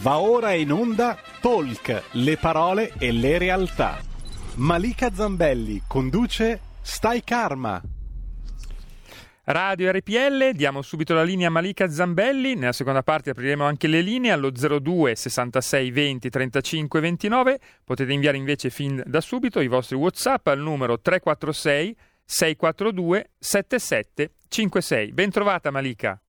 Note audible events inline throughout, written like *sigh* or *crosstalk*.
Va ora in onda Talk, le parole e le realtà. Malika Zambelli conduce Stai Karma. Radio RPL, diamo subito la linea Malika Zambelli, nella seconda parte apriremo anche le linee allo 02 66 20 35 29, potete inviare invece fin da subito i vostri Whatsapp al numero 346 642 7756. Bentrovata Malika.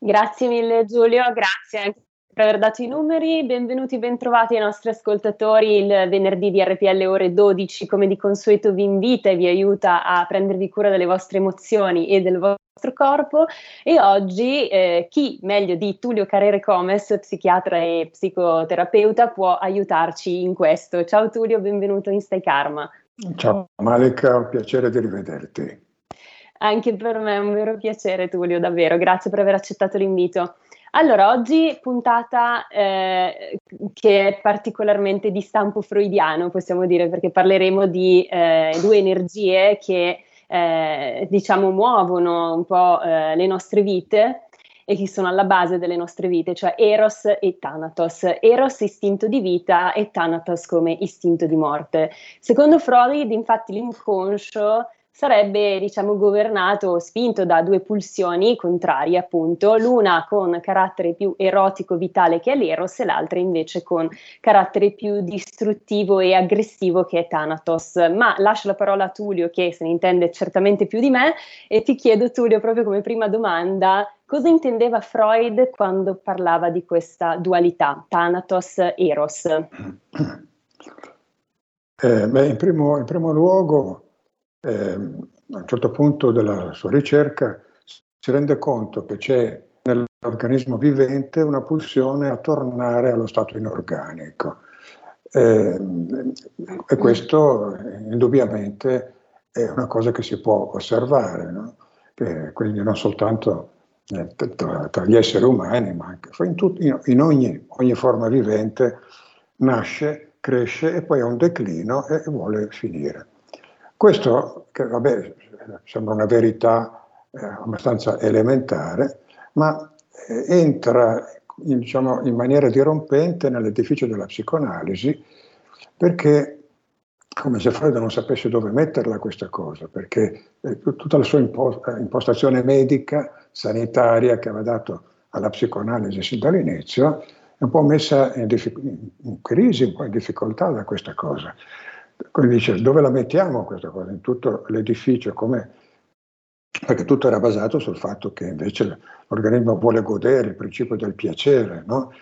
Grazie mille Giulio, grazie anche per aver dato i numeri. Benvenuti, bentrovati ai nostri ascoltatori il venerdì di RPL ore 12. Come di consueto vi invita e vi aiuta a prendervi cura delle vostre emozioni e del vostro corpo e oggi eh, chi meglio di Tullio Carrere Comes, psichiatra e psicoterapeuta, può aiutarci in questo. Ciao Tullio, benvenuto in Stai Karma. Ciao Malika, un piacere di rivederti. Anche per me è un vero piacere Tullio, davvero, grazie per aver accettato l'invito. Allora, oggi puntata eh, che è particolarmente di stampo freudiano, possiamo dire, perché parleremo di eh, due energie che eh, diciamo muovono un po' eh, le nostre vite e che sono alla base delle nostre vite, cioè Eros e Thanatos. Eros istinto di vita e Thanatos come istinto di morte. Secondo Freud, infatti, l'inconscio sarebbe diciamo governato spinto da due pulsioni contrarie appunto, l'una con carattere più erotico vitale che è l'eros e l'altra invece con carattere più distruttivo e aggressivo che è Thanatos. Ma lascio la parola a Tullio che se ne intende certamente più di me e ti chiedo Tullio proprio come prima domanda cosa intendeva Freud quando parlava di questa dualità Thanatos-Eros? Eh, beh, in primo, in primo luogo eh, a un certo punto della sua ricerca si rende conto che c'è nell'organismo vivente una pulsione a tornare allo stato inorganico. Eh, e questo indubbiamente è una cosa che si può osservare, no? che, quindi non soltanto eh, tra, tra, gli esseri umani, ma anche in, tut, in, in ogni, ogni, forma vivente nasce, cresce e poi ha un declino e, e vuole finire. Questo, che vabbè, sembra una verità eh, abbastanza elementare, ma eh, entra in, diciamo, in maniera dirompente nell'edificio della psicoanalisi perché come se Freud non sapesse dove metterla questa cosa, perché eh, tutta la sua eh, impostazione medica, sanitaria che aveva dato alla psicoanalisi sin dall'inizio, è un po' messa in, in crisi, un po' in difficoltà da questa cosa. Quindi dice, dove la mettiamo questa cosa? In tutto l'edificio, come perché tutto era basato sul fatto che invece l'organismo vuole godere il principio del piacere, no?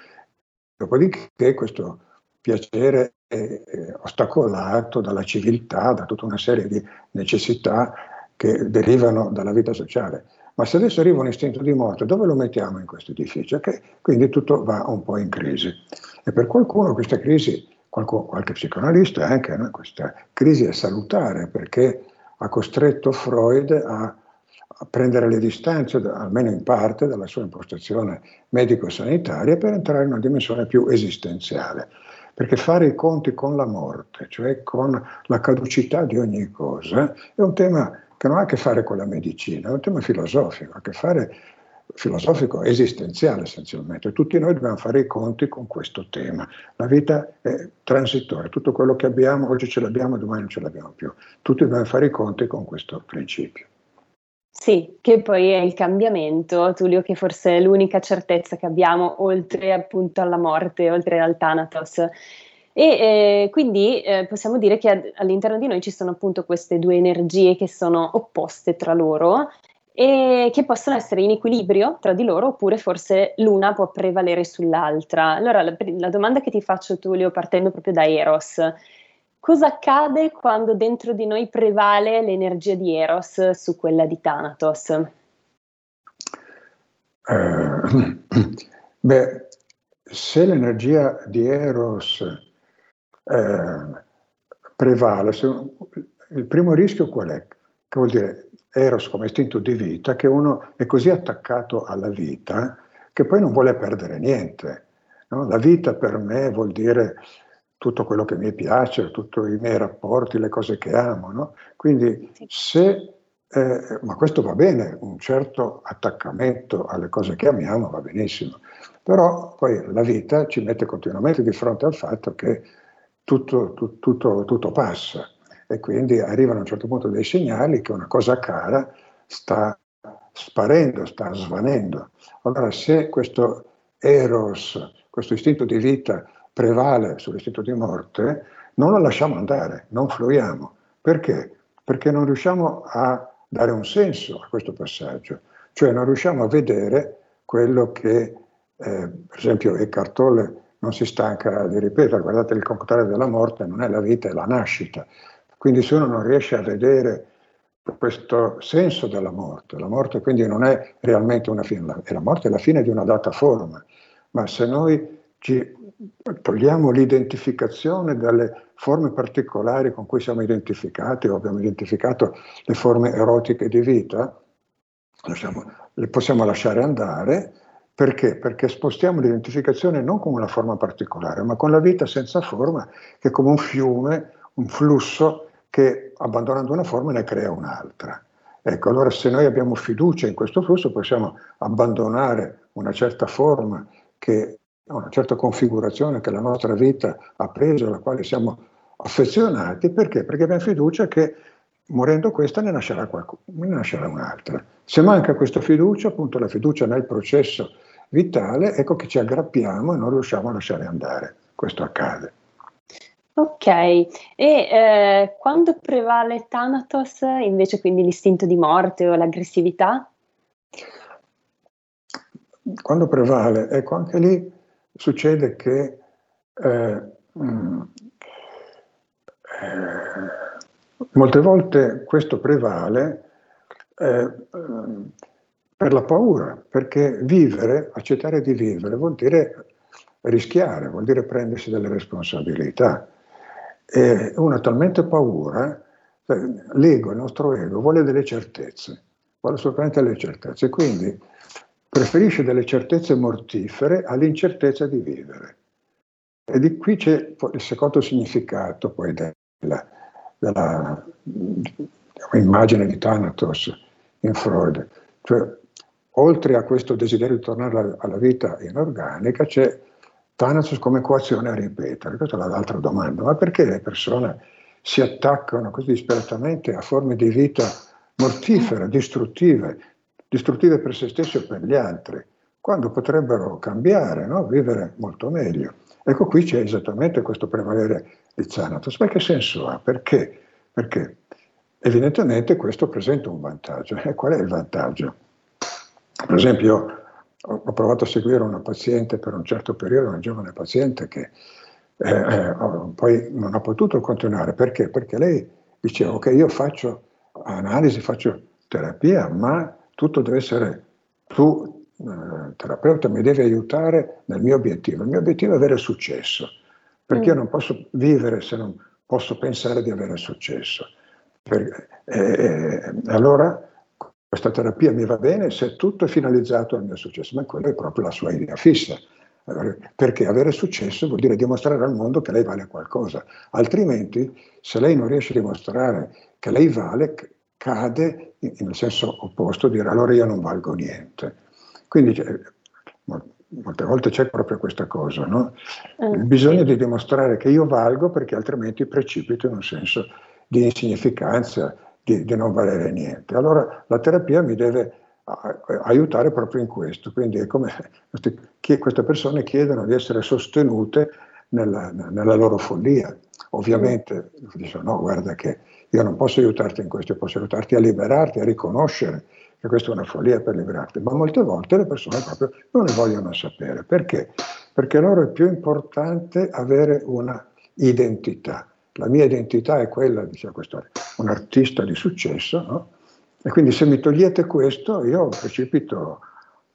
Dopodiché questo piacere è ostacolato dalla civiltà, da tutta una serie di necessità che derivano dalla vita sociale. Ma se adesso arriva un istinto di morte, dove lo mettiamo in questo edificio? Che quindi tutto va un po' in crisi. E per qualcuno questa crisi qualche, qualche psicoanalista anche, no? questa crisi è salutare perché ha costretto Freud a, a prendere le distanze, almeno in parte, dalla sua impostazione medico-sanitaria per entrare in una dimensione più esistenziale. Perché fare i conti con la morte, cioè con la caducità di ogni cosa, è un tema che non ha a che fare con la medicina, è un tema filosofico, ha a che fare filosofico esistenziale essenzialmente. Tutti noi dobbiamo fare i conti con questo tema. La vita è transitoria, tutto quello che abbiamo, oggi ce l'abbiamo, domani non ce l'abbiamo più. Tutti dobbiamo fare i conti con questo principio. Sì, che poi è il cambiamento, Tullio, che forse è l'unica certezza che abbiamo oltre appunto alla morte, oltre al Thanatos. E eh, quindi eh, possiamo dire che all'interno di noi ci sono appunto queste due energie che sono opposte tra loro e che possono essere in equilibrio tra di loro oppure forse l'una può prevalere sull'altra. Allora la, la domanda che ti faccio Tullio partendo proprio da Eros, cosa accade quando dentro di noi prevale l'energia di Eros su quella di Thanatos? Uh, *clears throat* beh, se l'energia di Eros uh, prevale, se, il primo rischio qual è? Che vuol dire eros come istinto di vita che uno è così attaccato alla vita che poi non vuole perdere niente. No? La vita per me vuol dire tutto quello che mi piace, tutti i miei rapporti, le cose che amo. No? Quindi se, eh, ma questo va bene, un certo attaccamento alle cose che amiamo va benissimo, Però poi la vita ci mette continuamente di fronte al fatto che tutto, tu, tutto, tutto passa e quindi arrivano a un certo punto dei segnali che una cosa cara sta sparendo, sta svanendo. Allora se questo eros, questo istinto di vita prevale sull'istinto di morte, non lo lasciamo andare, non fluiamo. Perché? Perché non riusciamo a dare un senso a questo passaggio, cioè non riusciamo a vedere quello che, eh, per esempio, Eckhart Tolle non si stanca di ripetere, guardate il contrario della morte non è la vita, è la nascita. Quindi se uno non riesce a vedere questo senso della morte, la morte quindi non è realmente una fine, la morte è la fine di una data forma, ma se noi ci togliamo l'identificazione dalle forme particolari con cui siamo identificati o abbiamo identificato le forme erotiche di vita, lasciamo, le possiamo lasciare andare perché? Perché spostiamo l'identificazione non con una forma particolare, ma con la vita senza forma, che è come un fiume, un flusso che abbandonando una forma ne crea un'altra. Ecco, allora se noi abbiamo fiducia in questo flusso possiamo abbandonare una certa forma, che, una certa configurazione che la nostra vita ha preso, alla quale siamo affezionati, perché? Perché abbiamo fiducia che morendo questa ne nascerà, qualcuno, ne nascerà un'altra. Se manca questa fiducia, appunto la fiducia nel processo vitale, ecco che ci aggrappiamo e non riusciamo a lasciare andare. Questo accade. Ok, e eh, quando prevale Thanatos, invece quindi l'istinto di morte o l'aggressività? Quando prevale, ecco anche lì succede che eh, mm, eh, molte volte questo prevale eh, per la paura, perché vivere, accettare di vivere, vuol dire rischiare, vuol dire prendersi delle responsabilità. E uno ha talmente paura, cioè, l'ego, il nostro ego, vuole delle certezze, vuole assolutamente delle certezze, quindi preferisce delle certezze mortifere all'incertezza di vivere. E di qui c'è il secondo significato poi della, della immagine di Thanatos in Freud. Cioè, oltre a questo desiderio di tornare alla, alla vita inorganica, c'è Thanatos come equazione a ripetere. Questa è l'altra domanda. Ma perché le persone si attaccano così disperatamente a forme di vita mortifere, distruttive, distruttive per se stessi o per gli altri, quando potrebbero cambiare, no? vivere molto meglio? Ecco qui c'è esattamente questo prevalere di Thanatos. Ma che senso ha? Perché? Perché evidentemente questo presenta un vantaggio. E qual è il vantaggio? Per esempio, ho provato a seguire una paziente per un certo periodo, una giovane paziente che eh, eh poi non ha potuto continuare. Perché? Perché lei diceva, ok, io faccio analisi, faccio terapia, ma tutto deve essere, tu eh, terapeuta mi devi aiutare nel mio obiettivo. Il mio obiettivo è avere successo, perché mm. io non posso vivere se non posso pensare di avere successo. Per, eh, allora questa terapia mi va bene se tutto è finalizzato al mio successo, ma quella è proprio la sua idea fissa. Perché avere successo vuol dire dimostrare al mondo che lei vale qualcosa, altrimenti se lei non riesce a dimostrare che lei vale, cade nel senso opposto, dire allora io non valgo niente. Quindi molte volte c'è proprio questa cosa, no? Eh, il bisogno di dimostrare che io valgo perché altrimenti precipito in un senso di insignificanza, di, di non valere niente. Allora la terapia mi deve aiutare proprio in questo. Quindi è come queste persone chiedono di essere sostenute nella, nella loro follia. Ovviamente dicono no, guarda che io non posso aiutarti in questo, io posso aiutarti a liberarti, a riconoscere che questa è una follia per liberarti, ma molte volte le persone proprio non ne vogliono sapere. Perché? Perché loro è più importante avere una identità la mia identità è quella, diceva questo, un artista di successo, no? E quindi se mi togliete questo, io precipito,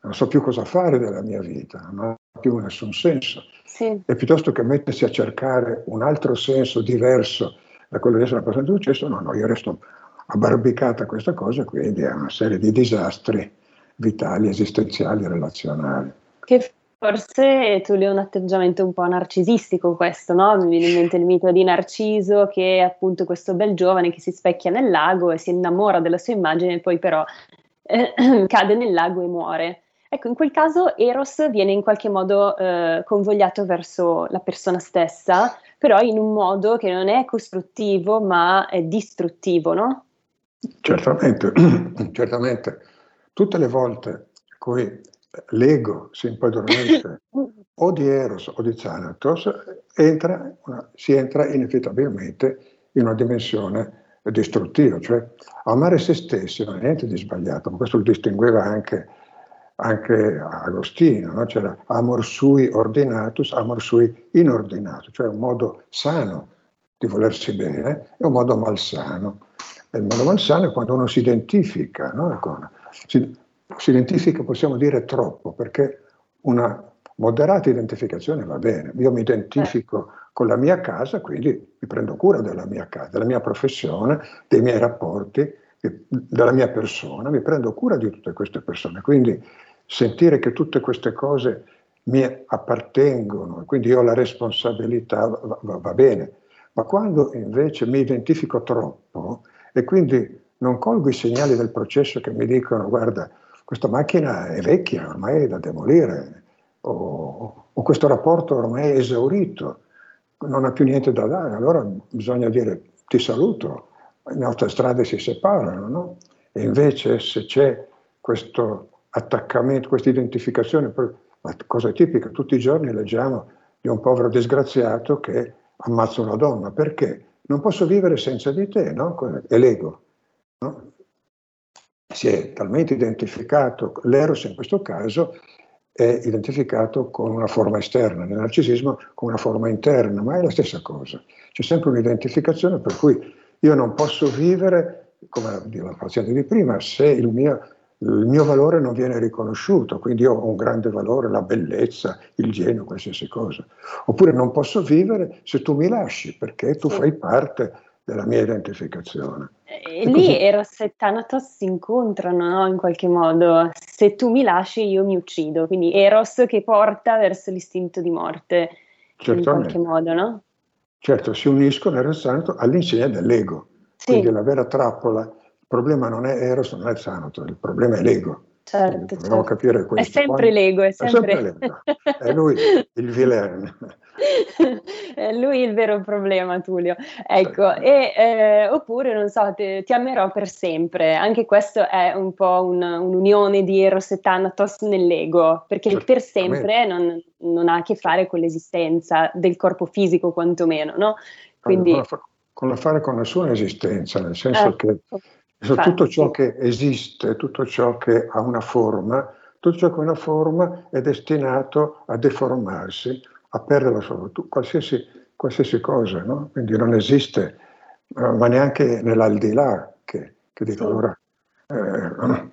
non so più cosa fare della mia vita, non ha più nessun senso. Sì. E piuttosto che mettersi a cercare un altro senso diverso da quello di essere una persona di successo, no, no, io resto abbarbicata a questa cosa, quindi è una serie di disastri vitali, esistenziali, relazionali. Che Forse tu hai un atteggiamento un po' narcisistico questo, no? Mi viene in mente il mito di Narciso che è appunto questo bel giovane che si specchia nel lago e si innamora della sua immagine e poi però eh, *clears throat* cade nel lago e muore. Ecco, in quel caso Eros viene in qualche modo eh, convogliato verso la persona stessa, però in un modo che non è costruttivo ma è distruttivo, no? Certamente, *clears throat* certamente. Tutte le volte in cui l'ego si impadronisce o di Eros o di Thanatos, entra si entra inevitabilmente in una dimensione distruttiva, cioè amare se stessi non è niente di sbagliato, ma questo lo distingueva anche, anche Agostino, no? c'era amor sui ordinatus, amor sui inordinatus, cioè un modo sano di volersi bene e un modo malsano. E il modo malsano è quando uno si identifica, no? con, si, si identifica, possiamo dire, troppo, perché una moderata identificazione va bene. Io mi identifico eh. con la mia casa, quindi mi prendo cura della mia casa, della mia professione, dei miei rapporti, della mia persona, mi prendo cura di tutte queste persone. Quindi sentire che tutte queste cose mi appartengono, quindi io ho la responsabilità, va, va, va bene. Ma quando invece mi identifico troppo e quindi non colgo i segnali del processo che mi dicono guarda, questa macchina è vecchia, ormai è da demolire, o, o questo rapporto ormai è esaurito, non ha più niente da dare, allora bisogna dire ti saluto, le nostre strade si separano, no? E invece se c'è questo attaccamento, questa identificazione, la cosa tipica, tutti i giorni leggiamo di un povero disgraziato che ammazza una donna, perché? Non posso vivere senza di te, no? È l'ego. No? Si è talmente identificato, l'eros in questo caso è identificato con una forma esterna, nel narcisismo con una forma interna, ma è la stessa cosa. C'è sempre un'identificazione per cui io non posso vivere, come diceva la paziente di prima, se il mio, il mio valore non viene riconosciuto, quindi io ho un grande valore, la bellezza, il genio, qualsiasi cosa. Oppure non posso vivere se tu mi lasci, perché tu fai parte della mia identificazione. E, lì. Eros e Thanatos si incontrano no? in qualche modo. Se tu mi lasci, io mi uccido. Quindi Eros che porta verso l'istinto di morte Certamente. in qualche modo, no? Certo, si uniscono Eros e Thanatos all'insegna dell'ego. Sì. Quindi la vera trappola, il problema non è Eros, non è Thanatos, il problema è l'ego. Certo, certo. capire questo. È sempre Quando... l'ego, è sempre, è sempre. È lui il villain. è lui il vero problema, Tullio. Ecco, certo. e, eh, oppure, non so, te, ti amerò per sempre. Anche questo è un po' un, un'unione di Eros e Thanatos nell'ego, perché il per sempre non, non, ha a che fare con l'esistenza del corpo fisico, quantomeno, no? Quindi... Con l'affare con nessuna esistenza, nel senso ecco. che tutto ciò che esiste, tutto ciò che ha una forma, tutto ciò che ha una forma è destinato a deformarsi, a perdere la sua qualsiasi, qualsiasi cosa, no? Quindi non esiste, eh, ma neanche nell'aldilà, che, che dico allora, eh,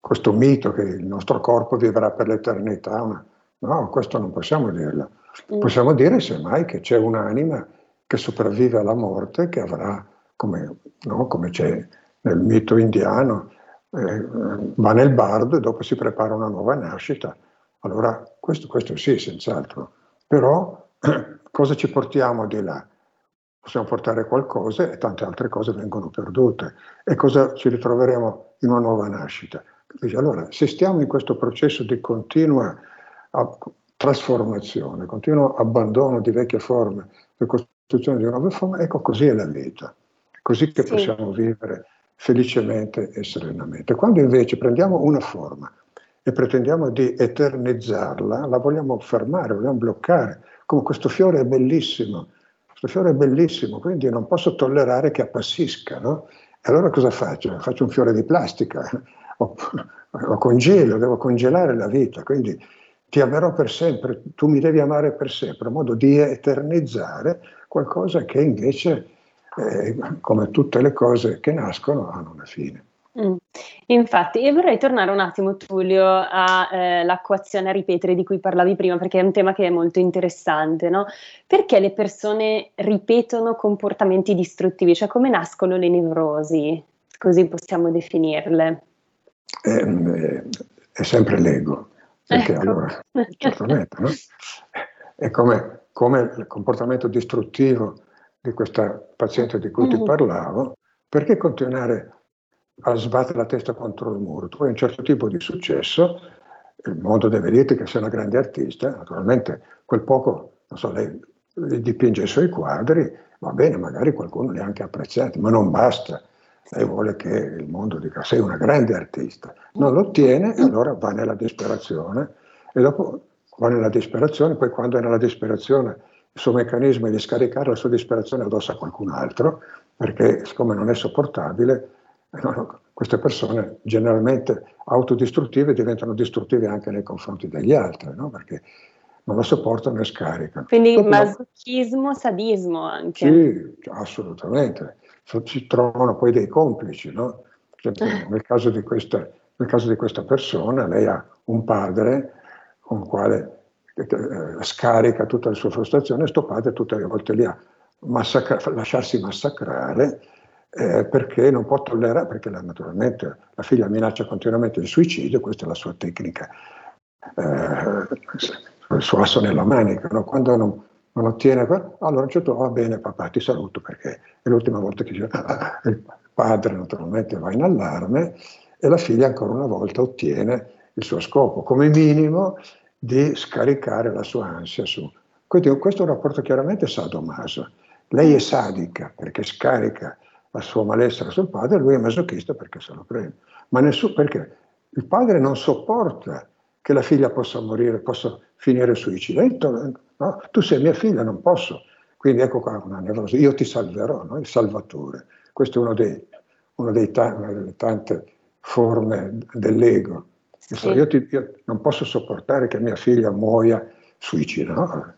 questo mito che il nostro corpo vivrà per l'eternità, ma, no, questo non possiamo dirlo. Mm. Possiamo dire semmai che c'è un'anima che sopravvive alla morte, che avrà, come, no, come c'è nel mito indiano, eh, va nel bardo e dopo si prepara una nuova nascita. Allora, questo, questo sì, senz'altro. Però *clears throat* cosa ci portiamo di là? Possiamo portare qualcosa e tante altre cose vengono perdute. E cosa ci ritroveremo in una nuova nascita? Allora, se stiamo in questo processo di continua trasformazione, continuo abbandono di vecchie forme per costruzione di nuove forme, ecco così è la vita. Così che sì. possiamo vivere felicemente e serenamente. Quando invece prendiamo una forma e pretendiamo di eternizzarla, la vogliamo fermare, vogliamo bloccare, come questo fiore è bellissimo, questo fiore è bellissimo, quindi non posso tollerare che appassisca, no? E allora cosa faccio? Faccio un fiore di plastica, *laughs* o, o congelo, devo congelare la vita, quindi ti amerò per sempre, tu mi devi amare per sempre, a modo di eternizzare qualcosa che invece eh, come tutte le cose che nascono, hanno una fine. Mm. Infatti, e vorrei tornare un attimo, Tullio, all'acquazione eh, a ripetere di cui parlavi prima, perché è un tema che è molto interessante, no? Perché le persone ripetono comportamenti distruttivi? Cioè, come nascono le nevrosi? Così possiamo definirle. Eh, è sempre l'ego, perché ecco. allora, certamente, no? È come, come il comportamento distruttivo di questa paziente di cui ti mm. parlavo, perché continuare a sbattere la testa contro il muro? Tu hai un certo tipo di successo il mondo deve dirti che sei una grande artista, naturalmente quel poco, non so, lei dipinge i suoi quadri, va bene, magari qualcuno li ha anche apprezzati, ma non basta. Lei vuole che il mondo dica sei una grande artista. Non lo ottiene e allora va nella disperazione e dopo va nella disperazione, poi quando è nella disperazione il suo meccanismo è di scaricare la sua disperazione addosso a qualcun altro, perché siccome non è sopportabile, queste persone generalmente autodistruttive diventano distruttive anche nei confronti degli altri, no? perché non la sopportano e scaricano. Quindi Dopo, masochismo, sadismo anche. Sì, assolutamente. Si trovano poi dei complici, no? nel, caso questa, nel, caso di questa, persona, lei ha un padre con il quale eh, scarica tutta la sua frustrazione e sto padre tutte le volte lì a massacra- lasciarsi massacrare eh, perché non può tollerare, perché la, naturalmente la figlia minaccia continuamente il suicidio, questa è la sua tecnica, eh, il suo asso nella manica, no? quando non, non ottiene, allora a un certo va bene papà ti saluto perché è l'ultima volta che io, il padre naturalmente va in allarme e la figlia ancora una volta ottiene il suo scopo, come minimo di scaricare la sua ansia su. Quindi questo è un rapporto chiaramente sadomaso. Lei è sadica perché scarica la sua malessere sul padre, lui è masochista perché se lo prende. Ma nessuno, perché il padre non sopporta che la figlia possa morire, possa finire suicidio. No? Tu sei mia figlia, non posso. Quindi ecco qua una nevrosi, io ti salverò, no? il salvatore. Questo è uno dei, uno dei ta- una delle tante forme dell'ego. Sì. Io, ti, io, non posso sopportare che mia figlia muoia suicida. No?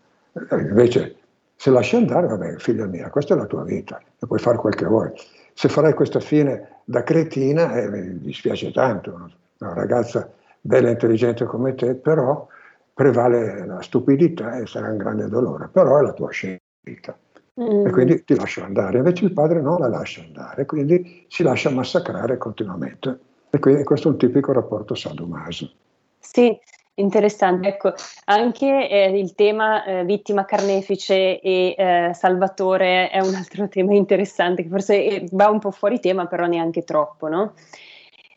Invece se lasci andare, vabbè, figlia mia, questa è la tua vita e puoi fare quel che vuoi. Se farai questa fine da cretina, eh, mi dispiace tanto, una ragazza bella e intelligente come te, però prevale la stupidità e sarà un grande dolore, però è la tua scelta. Mm. E quindi ti lascio andare. Invece il padre non la lascia andare, quindi si lascia massacrare continuamente. E quindi questo è un tipico rapporto sadomaso. Sì, Interessante, ecco, anche eh, il tema eh, vittima carnefice e eh, salvatore è un altro *laughs* tema interessante che forse eh, va un po' fuori tema, però neanche troppo, no?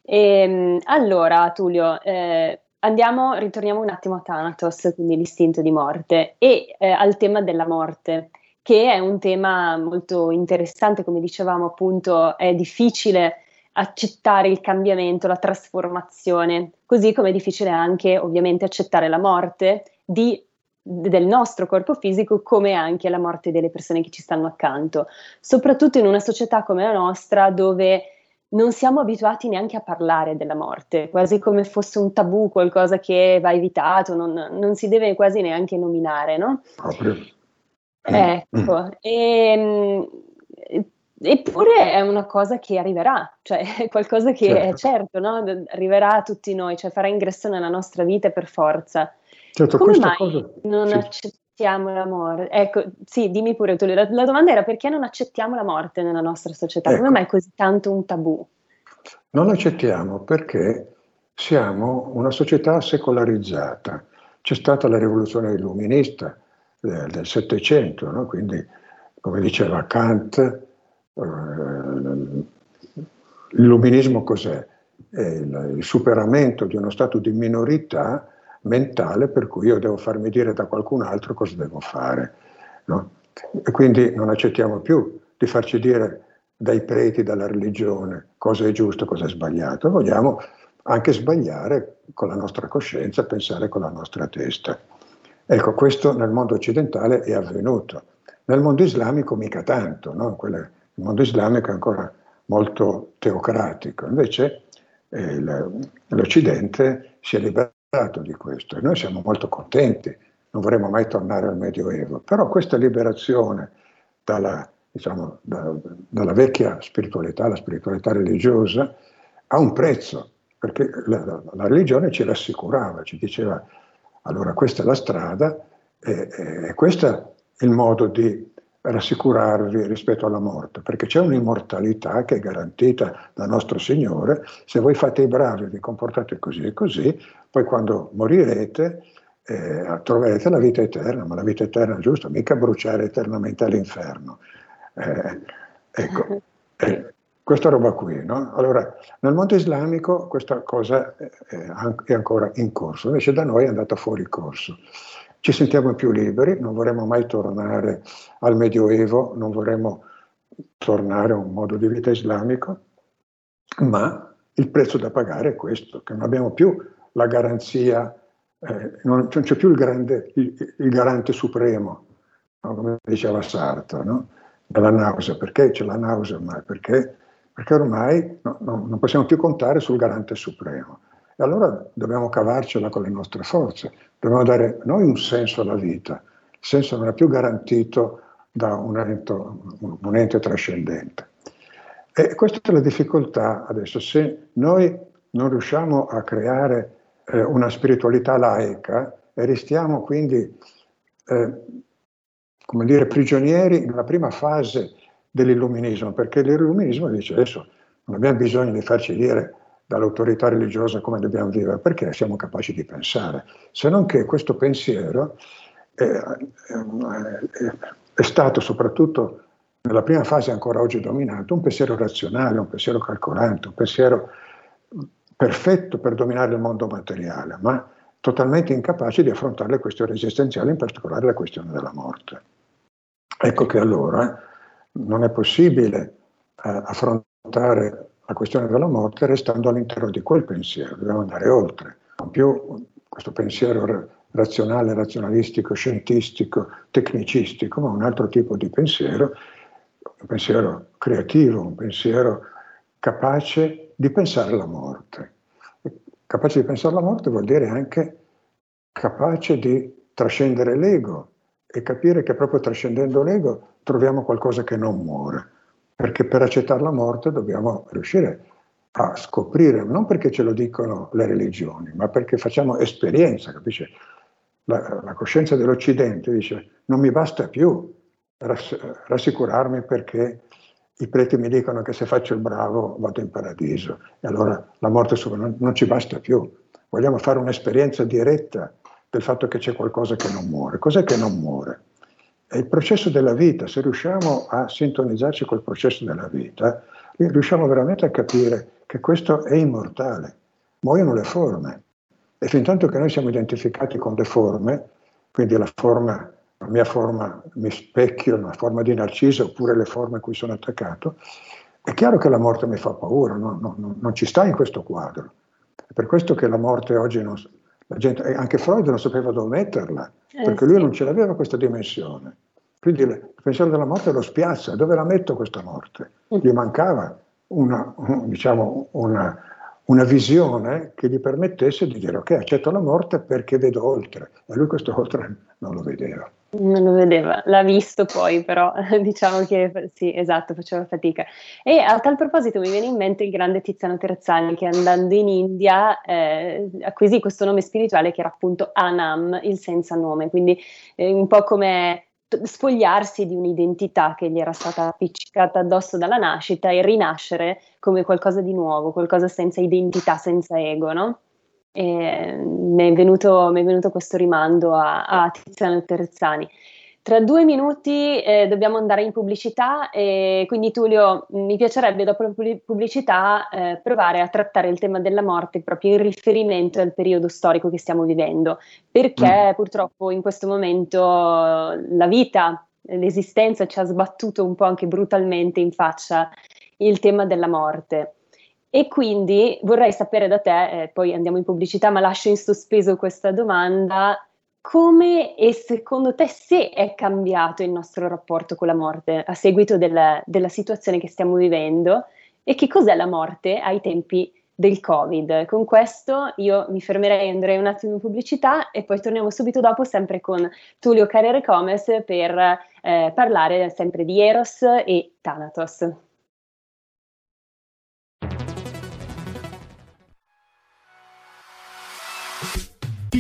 E, ehm, allora, Tullio, eh, andiamo, ritorniamo un attimo a Thanatos, quindi l'istinto di morte, e eh, al tema della morte, che è un tema molto interessante, come dicevamo appunto, è difficile accettare il cambiamento, la trasformazione, così come è difficile anche ovviamente accettare la morte di, del nostro corpo fisico come anche la morte delle persone che ci stanno accanto, soprattutto in una società come la nostra dove non siamo abituati neanche a parlare della morte, quasi come fosse un tabù, qualcosa che va evitato, non, non si deve quasi neanche nominare, no? Proprio. Ecco, e, ehm, Eppure è una cosa che arriverà, cioè *laughs* è qualcosa che certo. è certo, no? arriverà a tutti noi, cioè farà ingresso nella nostra vita per forza. Certo, Come mai cosa... non sì. accettiamo la morte? Ecco, sì, dimmi pure tu, la, la, domanda era perché non accettiamo la morte nella nostra società? Ecco. Come mai è così tanto un tabù? Non accettiamo perché siamo una società secolarizzata. C'è stata la rivoluzione illuminista del Settecento, no? quindi come diceva Kant, eh, l'illuminismo cos'è? È il, il superamento di uno stato di minorità mentale per cui io devo farmi dire da qualcun altro cosa devo fare. No? E quindi non accettiamo più di farci dire dai preti, dalla religione, cosa è giusto, cosa è sbagliato. Vogliamo anche sbagliare con la nostra coscienza, pensare con la nostra testa. Ecco, questo nel mondo occidentale è avvenuto. Nel mondo islamico mica tanto, no? Quelle il mondo islamico è ancora molto teocratico, invece eh, l'Occidente si è liberato di questo e noi siamo molto contenti, non vorremmo mai tornare al Medioevo, però questa liberazione dalla, diciamo, da, dalla vecchia spiritualità, la spiritualità religiosa, ha un prezzo, perché la, la religione ci rassicurava, ci diceva allora questa è la strada e, e questo è il modo di rassicurarvi rispetto alla morte, perché c'è un'immortalità che è garantita dal nostro Signore, se voi fate i bravi e vi comportate così e così, poi quando morirete eh, troverete la vita eterna, ma la vita eterna è giusta, mica bruciare eternamente all'inferno. Eh, ecco, eh, questa roba qui. No? Allora, nel mondo islamico questa cosa è ancora in corso, invece da noi è andata fuori corso. Ci sentiamo più liberi, non vorremmo mai tornare al Medioevo, non vorremmo tornare a un modo di vita islamico, ma il prezzo da pagare è questo, che non abbiamo più la garanzia, eh, non, c'è più il, grande, il, il garante supremo, no? come diceva Sartre, no? della nausea. Perché c'è la nausea ormai? Perché, perché ormai no, non possiamo più contare sul garante supremo. E allora dobbiamo cavarcela con le nostre forze, dobbiamo dare noi un senso alla vita. Il senso non è più garantito da un ente, un ente trascendente. E questa è la difficoltà adesso. Se noi non riusciamo a creare eh, una spiritualità laica e restiamo quindi, eh, come dire, prigionieri nella prima fase dell'illuminismo, perché l'illuminismo dice adesso non abbiamo bisogno di farci dire dall'autorità religiosa come dobbiamo vivere, perché siamo capaci di pensare, se non che questo pensiero è, è, è stato soprattutto nella prima fase ancora oggi dominato un pensiero razionale, un pensiero calcolante, un pensiero perfetto per dominare il mondo materiale, ma totalmente incapace di affrontare le questioni esistenziali, in particolare la questione della morte. Ecco che allora non è possibile eh, affrontare la questione della morte restando all'interno di quel pensiero, dobbiamo andare oltre, non più questo pensiero razionale, razionalistico, scientistico, tecnicistico, ma un altro tipo di pensiero un pensiero creativo, un pensiero capace di pensare alla morte. Capace di pensare alla morte vuol dire anche capace di trascendere l'ego e capire che proprio trascendendo l'ego troviamo qualcosa che non muore. Perché per accettare la morte dobbiamo riuscire a scoprire, non perché ce lo dicono le religioni, ma perché facciamo esperienza, capisce? La, la coscienza dell'Occidente dice non mi basta più rassicurarmi perché i preti mi dicono che se faccio il bravo vado in paradiso e allora la morte non, non ci basta più. Vogliamo fare un'esperienza diretta del fatto che c'è qualcosa che non muore. Cos'è che non muore? È il processo della vita. Se riusciamo a sintonizzarci col processo della vita, riusciamo veramente a capire che questo è immortale. Muoiono le forme. E fin tanto che noi siamo identificati con le forme, quindi la forma la mia forma mi specchio nella forma di Narciso oppure le forme a cui sono attaccato, è chiaro che la morte mi fa paura, no, no, no, non ci sta in questo quadro. È per questo che la morte oggi non, la gente, anche Freud non sapeva dove metterla, eh, perché lui non ce l'aveva questa dimensione. Quindi il pensiero della morte lo spiazza, dove la metto questa morte? Mm. Gli mancava una, diciamo, una, una visione che gli permettesse di dire ok, accetto la morte perché vedo oltre. E lui questo oltre non lo vedeva. Non lo vedeva, l'ha visto poi, però *laughs* diciamo che sì, esatto, faceva fatica. E a tal proposito mi viene in mente il grande Tiziano Terzani che andando in India eh, acquisì questo nome spirituale che era appunto Anam, il senza nome, quindi eh, un po' come spogliarsi di un'identità che gli era stata appiccicata addosso dalla nascita e rinascere come qualcosa di nuovo, qualcosa senza identità, senza ego, no? E mi, è venuto, mi è venuto questo rimando a, a Tiziano Terzani. Tra due minuti eh, dobbiamo andare in pubblicità e quindi Tullio mi piacerebbe dopo la pubblicità eh, provare a trattare il tema della morte proprio in riferimento al periodo storico che stiamo vivendo, perché mm. purtroppo in questo momento la vita, l'esistenza ci ha sbattuto un po' anche brutalmente in faccia il tema della morte. E quindi vorrei sapere da te, eh, poi andiamo in pubblicità, ma lascio in sospeso questa domanda, come e secondo te se è cambiato il nostro rapporto con la morte a seguito della, della situazione che stiamo vivendo e che cos'è la morte ai tempi del Covid. Con questo io mi fermerei, andrei un attimo in pubblicità e poi torniamo subito dopo sempre con Tullio Carrere Comes per eh, parlare sempre di Eros e Thanatos.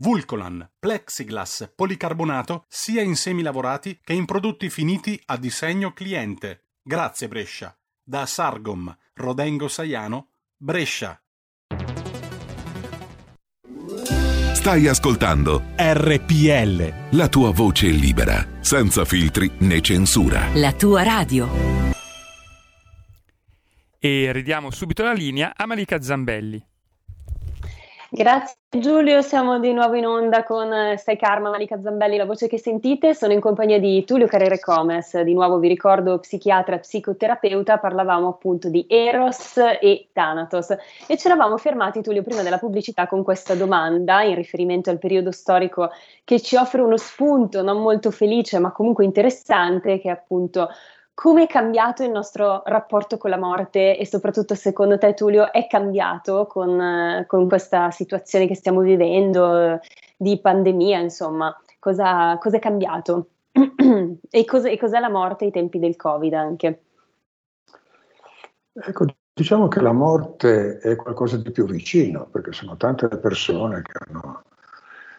Vulcolan, plexiglass, policarbonato sia in semi lavorati che in prodotti finiti a disegno cliente. Grazie Brescia. Da Sargom, Rodengo Saiano, Brescia. Stai ascoltando RPL. la tua voce libera, senza filtri né censura. La tua radio. E ridiamo subito la linea a Malika Zambelli. Grazie Giulio, siamo di nuovo in onda con eh, Stai Karma, Malika Zambelli, la voce che sentite. Sono in compagnia di Tullio Carrere Comes, di nuovo vi ricordo psichiatra e psicoterapeuta, parlavamo appunto di Eros e Thanatos. E ci eravamo fermati Tullio prima della pubblicità con questa domanda in riferimento al periodo storico che ci offre uno spunto non molto felice ma comunque interessante che è appunto come è cambiato il nostro rapporto con la morte e soprattutto secondo te Tullio è cambiato con, con questa situazione che stiamo vivendo eh, di pandemia, insomma, cosa, cosa è cambiato? *clears throat* e, cos- e cos'è la morte ai tempi del Covid anche? Ecco, diciamo che la morte è qualcosa di più vicino, perché sono tante le persone che hanno,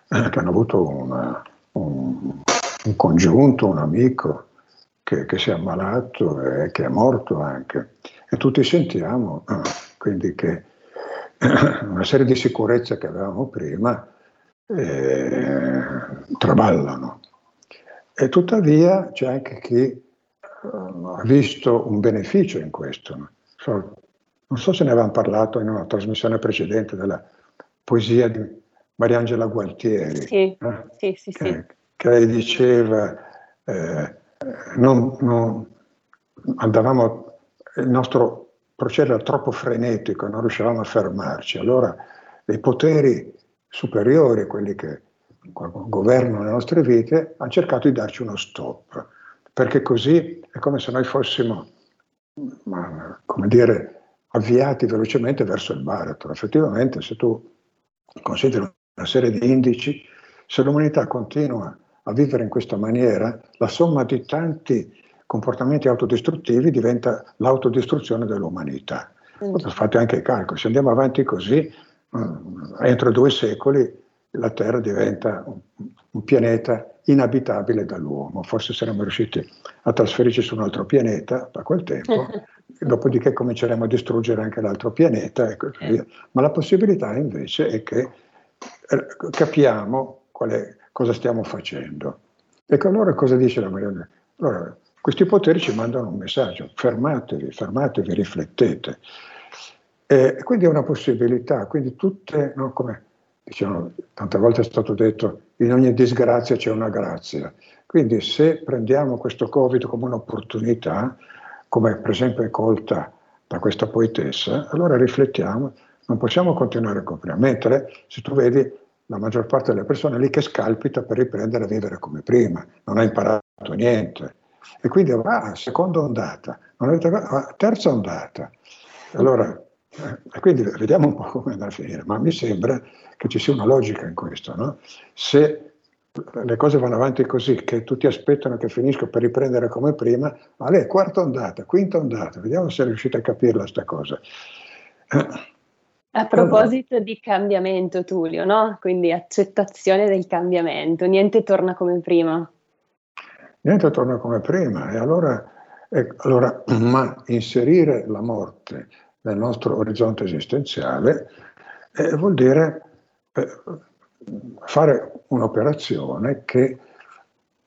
eh, che hanno avuto una, un, un congiunto, un amico che, che, si è ammalato e che è morto anche. E tutti sentiamo eh, quindi che *clears throat* una serie di sicurezze che avevamo prima eh, traballano. E tuttavia c'è anche chi eh, ha visto un beneficio in questo. So, non so se ne avevamo parlato in una trasmissione precedente della poesia di Mariangela Gualtieri, sì, eh, sì, sì, che, che, lei diceva eh, non, non, andavamo, il nostro processo era troppo frenetico, non riuscivamo a fermarci. Allora i poteri superiori, quelli che governano le nostre vite, hanno cercato di darci uno stop, perché così è come se noi fossimo, come dire, avviati velocemente verso il baratro. Effettivamente, se tu consideri una serie di indici, se l'umanità continua a vivere in questa maniera, la somma di tanti comportamenti autodistruttivi diventa l'autodistruzione dell'umanità. Mm. Fate anche i calcoli, se andiamo avanti così, mm, entro due secoli la Terra diventa un, un pianeta inabitabile dall'uomo. Forse saremmo riusciti a trasferirci su un altro pianeta da quel tempo, *laughs* dopodiché cominceremo a distruggere anche l'altro pianeta e così via. Ma la possibilità invece è che eh, capiamo qual è cosa stiamo facendo. Ecco allora cosa dice la Marianna? Allora, questi poteri ci mandano un messaggio, fermatevi, fermatevi, riflettete. E quindi è una possibilità, quindi tutte, no, come diciamo, tante volte è stato detto, in ogni disgrazia c'è una grazia. Quindi se prendiamo questo Covid come un'opportunità, come per esempio è colta da questa poetessa, allora riflettiamo, non possiamo continuare come prima, mentre se tu vedi la maggior parte delle persone lì che scalpita per riprendere a vivere come prima, non ha imparato niente. E quindi va ah, seconda ondata, ah, terza ondata. Allora, eh, quindi vediamo un po' come andrà a finire, ma mi sembra che ci sia una logica in questo. No? Se le cose vanno avanti così, che tutti aspettano che finisca per riprendere come prima, ma lei è quarta ondata, quinta ondata, vediamo se riuscite a capirla sta cosa. A proposito di cambiamento, Tullio, no? Quindi accettazione del cambiamento, niente torna come prima. Niente torna come prima, e allora, e allora *clears throat* ma inserire la morte nel nostro orizzonte esistenziale eh, vuol dire eh, fare un'operazione che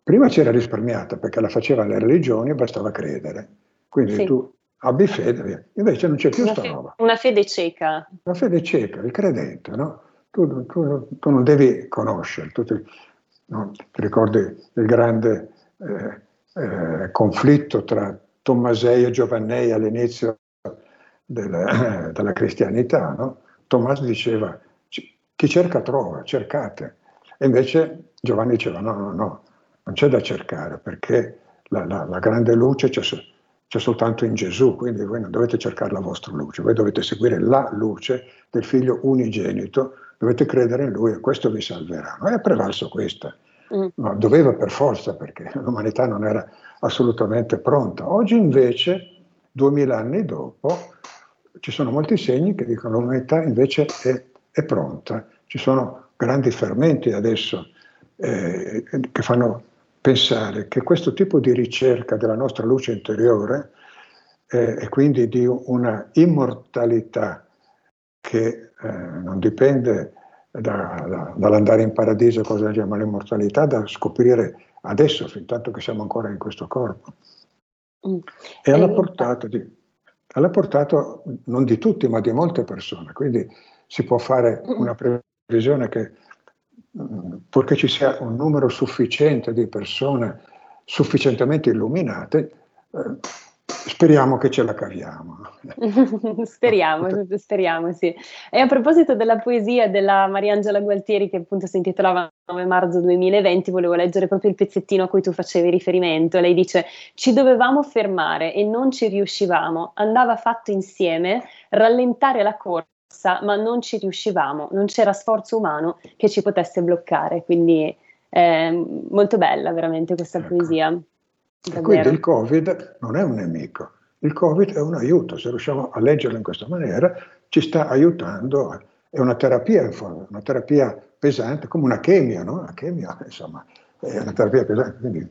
prima c'era risparmiata perché la facevano le religioni e bastava credere. Quindi sì. tu abbi fede, invece non c'è più una sta roba. Una fede cieca. Una fede cieca, il credente, no? Tu, tu, tu non devi conoscere, tu ti, no? ti ricordi il grande eh, eh, conflitto tra Tommasei e Giovannei all'inizio della, eh, della cristianità, no? Tommaso diceva chi cerca trova, cercate. E invece Giovanni diceva no, no, no, non c'è da cercare perché la, la, la grande luce c'è, c'è, soltanto in Gesù, quindi voi non dovete cercare la vostra luce, voi dovete seguire la luce del figlio unigenito, dovete credere in lui e questo vi salverà. Non è prevalso questa, mm. ma doveva per forza perché l'umanità non era assolutamente pronta. Oggi invece, duemila anni dopo, ci sono molti segni che dicono che l'umanità invece è, è pronta. Ci sono grandi fermenti adesso eh, che fanno pensare che questo tipo di ricerca della nostra luce interiore eh, e quindi di una immortalità che eh, non dipende da, da, dall'andare in paradiso, cosa del genere, ma l'immortalità da scoprire adesso, fin tanto che siamo ancora in questo corpo. Mm. È alla portata di alla portata non di tutti, ma di molte persone. Quindi si può fare una previsione che mm, purché ci sia un numero sufficiente di persone sufficientemente illuminate, eh, Speriamo che ce la caviamo. *laughs* speriamo, speriamo, sì. E a proposito della poesia della Mariangela Gualtieri, che appunto si intitolava 9 marzo 2020, volevo leggere proprio il pezzettino a cui tu facevi riferimento. Lei dice: Ci dovevamo fermare e non ci riuscivamo. Andava fatto insieme rallentare la corsa, ma non ci riuscivamo. Non c'era sforzo umano che ci potesse bloccare. Quindi eh, molto bella veramente questa ecco. poesia. Quindi il Covid non è un nemico, il Covid è un aiuto, se riusciamo a leggerlo in questa maniera ci sta aiutando, è una terapia, una terapia pesante, come una chemia, no? La chemia, insomma, è una terapia pesante, quindi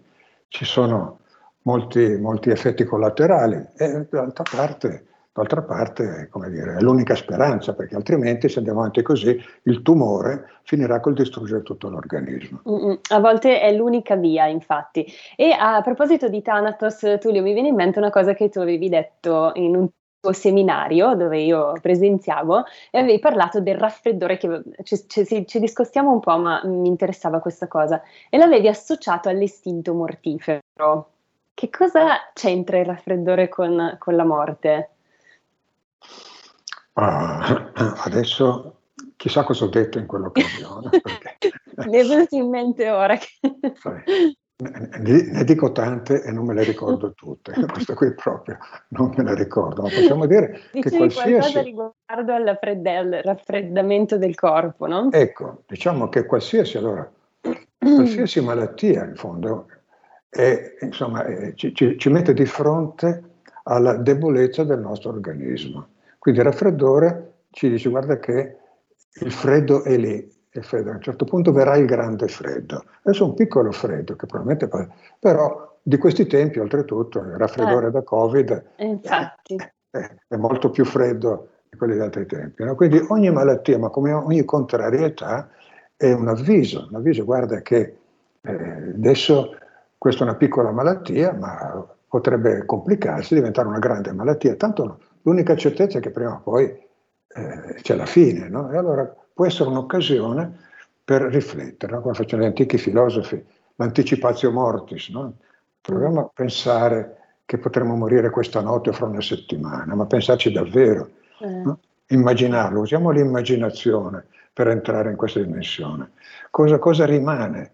ci sono molti, molti effetti collaterali e d'altra parte D'altra parte, come dire, è l'unica speranza, perché altrimenti se andiamo avanti così il tumore finirà col distruggere tutto l'organismo. Mm-mm. A volte è l'unica via, infatti. E a proposito di Thanatos, Tullio, mi viene in mente una cosa che tu avevi detto in un tuo seminario dove io presenziavo e avevi parlato del raffreddore che ci, ci, ci discostiamo un po', ma mi interessava questa cosa, e l'avevi associato all'istinto mortifero. Che cosa c'entra il raffreddore con, con la morte? Ah, *clears throat* adesso chissà cosa ho detto in quell'occasione. *laughs* Mi è venuto in mente ora. Che... *laughs* Ne, ne, dico tante e non me le ricordo tutte, *laughs* questo qui proprio non me le ricordo, ma possiamo dire Dicevi che qualsiasi... qualcosa riguardo al, fredde, al raffreddamento del corpo, no? Ecco, diciamo che qualsiasi, allora, *clears throat* qualsiasi malattia in fondo è, insomma, è, ci, ci, ci mette di fronte alla debolezza del nostro organismo. Quindi il raffreddore ci dice guarda che il freddo è lì, il freddo. a un certo punto verrà il grande freddo. Adesso un piccolo freddo che probabilmente però di questi tempi oltretutto il raffreddore eh, da Covid è, è, è, molto più freddo di quelli di altri tempi. No? Quindi ogni malattia, ma come ogni contrarietà, è un avviso, un avviso, guarda che eh, adesso questa è una piccola malattia, ma potrebbe complicarsi, diventare una grande malattia, tanto L'unica certezza è che prima o poi eh, c'è la fine, no? E allora può essere un'occasione per riflettere, no? come facevano gli antichi filosofi, l'anticipatio mortis, no? proviamo a pensare che potremmo morire questa notte o fra una settimana, ma pensarci davvero, eh. no? immaginarlo, usiamo l'immaginazione per entrare in questa dimensione. Cosa, cosa rimane?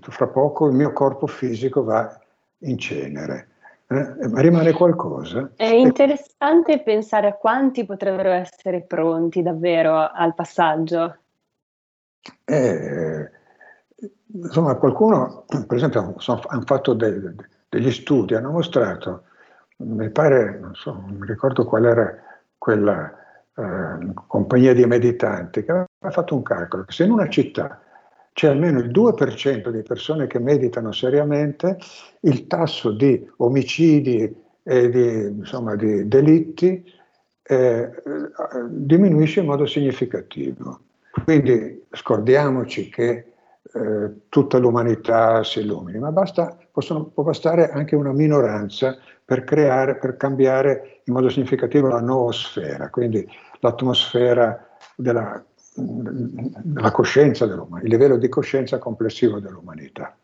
Fra poco il mio corpo fisico va in cenere, eh? ma rimane qualcosa. È interessante pensare a quanti potrebbero essere pronti davvero al passaggio. Eh, insomma, qualcuno, per esempio, hanno fatto dei, degli studi, hanno mostrato, mi pare, non so, non mi ricordo qual era quella eh, compagnia di meditanti, che aveva fatto un calcolo, che se in una città c'è almeno il 2% di persone che meditano seriamente, il tasso di omicidi e di, insomma, di delitti eh, diminuisce in modo significativo. Quindi scordiamoci che eh, tutta l'umanità si illumini, ma basta, possono, può bastare anche una minoranza per creare, per cambiare in modo significativo la noosfera, quindi l'atmosfera della la coscienza dell'umanità, il livello di coscienza complessivo dell'umanità.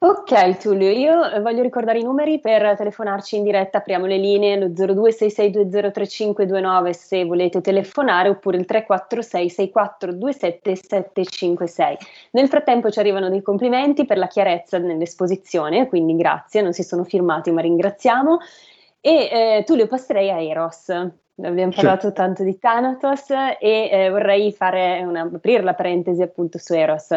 Ok Tullio, io voglio ricordare i numeri per telefonarci in diretta, apriamo le linee, lo 0266203529 se volete telefonare oppure il 346 6427 756. Nel frattempo ci arrivano dei complimenti per la chiarezza nell'esposizione, quindi grazie, non si sono firmati ma ringraziamo. E eh, Tullio passerei a Eros. Abbiamo parlato sì. tanto di Thanatos e eh, vorrei una, aprire la parentesi appunto su Eros,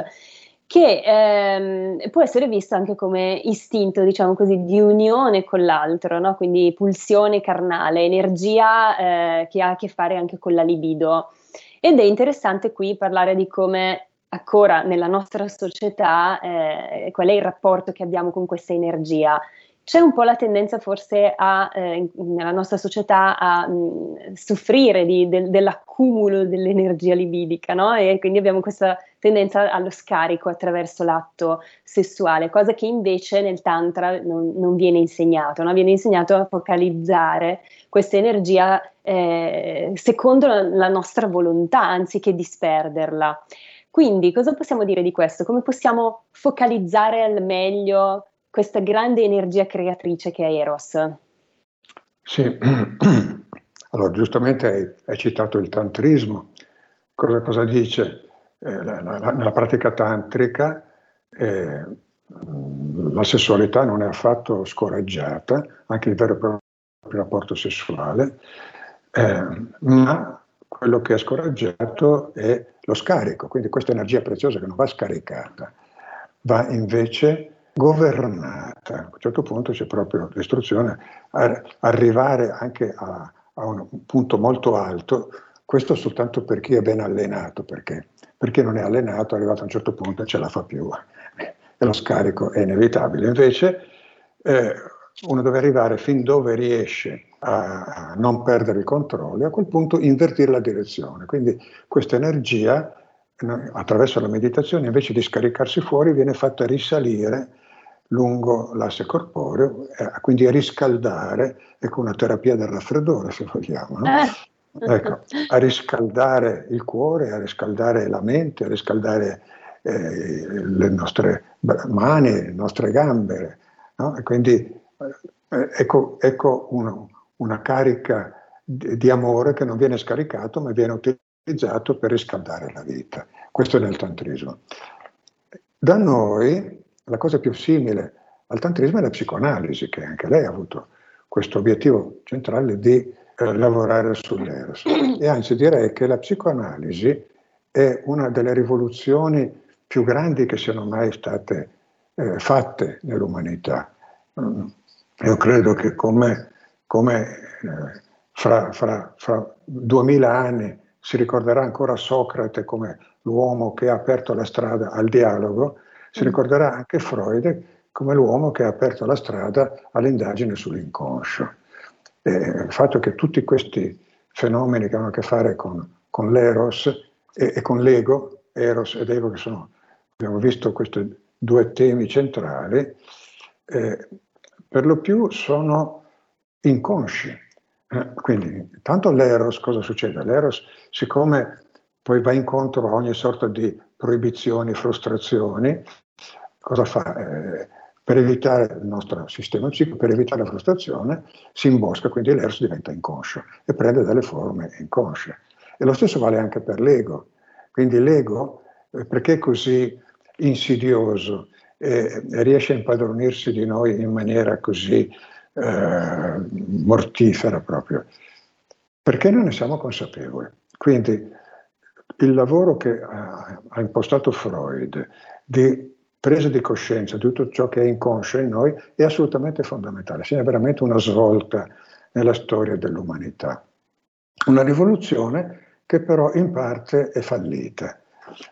che ehm, può essere visto anche come istinto, diciamo così, di unione con l'altro, no? quindi pulsione carnale, energia eh, che ha a che fare anche con la libido. Ed è interessante qui parlare di come ancora nella nostra società eh, qual è il rapporto che abbiamo con questa energia c'è un po' la tendenza forse a, eh, nella nostra società a mh, mm, soffrire di, de, dell'accumulo dell'energia libidica, no? E quindi abbiamo questa tendenza allo scarico attraverso l'atto sessuale, cosa che invece nel Tantra non, non viene insegnato, no? viene insegnato a focalizzare questa energia eh, secondo la, la nostra volontà, anziché disperderla. Quindi cosa possiamo dire di questo? Come possiamo focalizzare al meglio questa grande energia creatrice che è Eros. Sì, *clears throat* allora giustamente hai, hai citato il tantrismo. Cosa, cosa dice? Eh, la, la, nella pratica tantrica eh, la sessualità non è affatto scoraggiata, anche il vero e proprio rapporto sessuale, eh, ma quello che è scoraggiato è lo scarico, quindi questa energia preziosa che non va scaricata, va invece governata. A un certo punto c'è proprio l'istruzione arrivare anche a, a, un punto molto alto, questo soltanto per chi è ben allenato, perché per chi non è allenato, arrivato a un certo punto, ce la fa più e lo scarico è inevitabile. Invece eh, uno deve arrivare fin dove riesce a non perdere il controllo e a quel punto invertire la direzione. Quindi questa energia attraverso la meditazione invece di scaricarsi fuori viene fatta risalire lungo l'asse corporeo, eh, quindi a riscaldare, ecco una terapia del raffreddore se vogliamo, no? eh. ecco, a riscaldare il cuore, a riscaldare la mente, a riscaldare eh, le nostre mani, le nostre gambe, no? e quindi eh, ecco, ecco una, una, carica di, di amore che non viene scaricato ma viene utilizzato per riscaldare la vita. Questo è nel tantrismo. Da noi la cosa più simile al tantrismo è la psicoanalisi, che anche lei ha avuto questo obiettivo centrale di eh, lavorare sull'eros. E anzi direi che la psicoanalisi è una delle rivoluzioni più grandi che siano mai state eh, fatte nell'umanità. Mm, io credo che come, come eh, fra, fra, fra duemila anni si ricorderà ancora Socrate come l'uomo che ha aperto la strada al dialogo, si ricorderà anche Freud come l'uomo che ha aperto la strada all'indagine sull'inconscio. E il fatto che tutti questi fenomeni che hanno a che fare con, con l'eros e, e, con l'ego, eros ed ego che sono, abbiamo visto questi due temi centrali, eh, per lo più sono inconsci. Eh, quindi, tanto l'eros cosa succede? L'eros, siccome poi va incontro a ogni sorta di proibizioni, frustrazioni, cosa fa? Eh, per evitare il nostro sistema psichico, per evitare la frustrazione, si imbosca, quindi l'eros diventa inconscio e prende delle forme inconsce. E lo stesso vale anche per l'ego. Quindi l'ego, eh, perché è così insidioso e riesce a impadronirsi di noi in maniera così eh, mortifera proprio? Perché non ne siamo consapevoli. Quindi il lavoro che ha, ha impostato Freud di presa di coscienza di tutto ciò che è inconscio in noi è assolutamente fondamentale, segna veramente una svolta nella storia dell'umanità. Una rivoluzione che però in parte è fallita.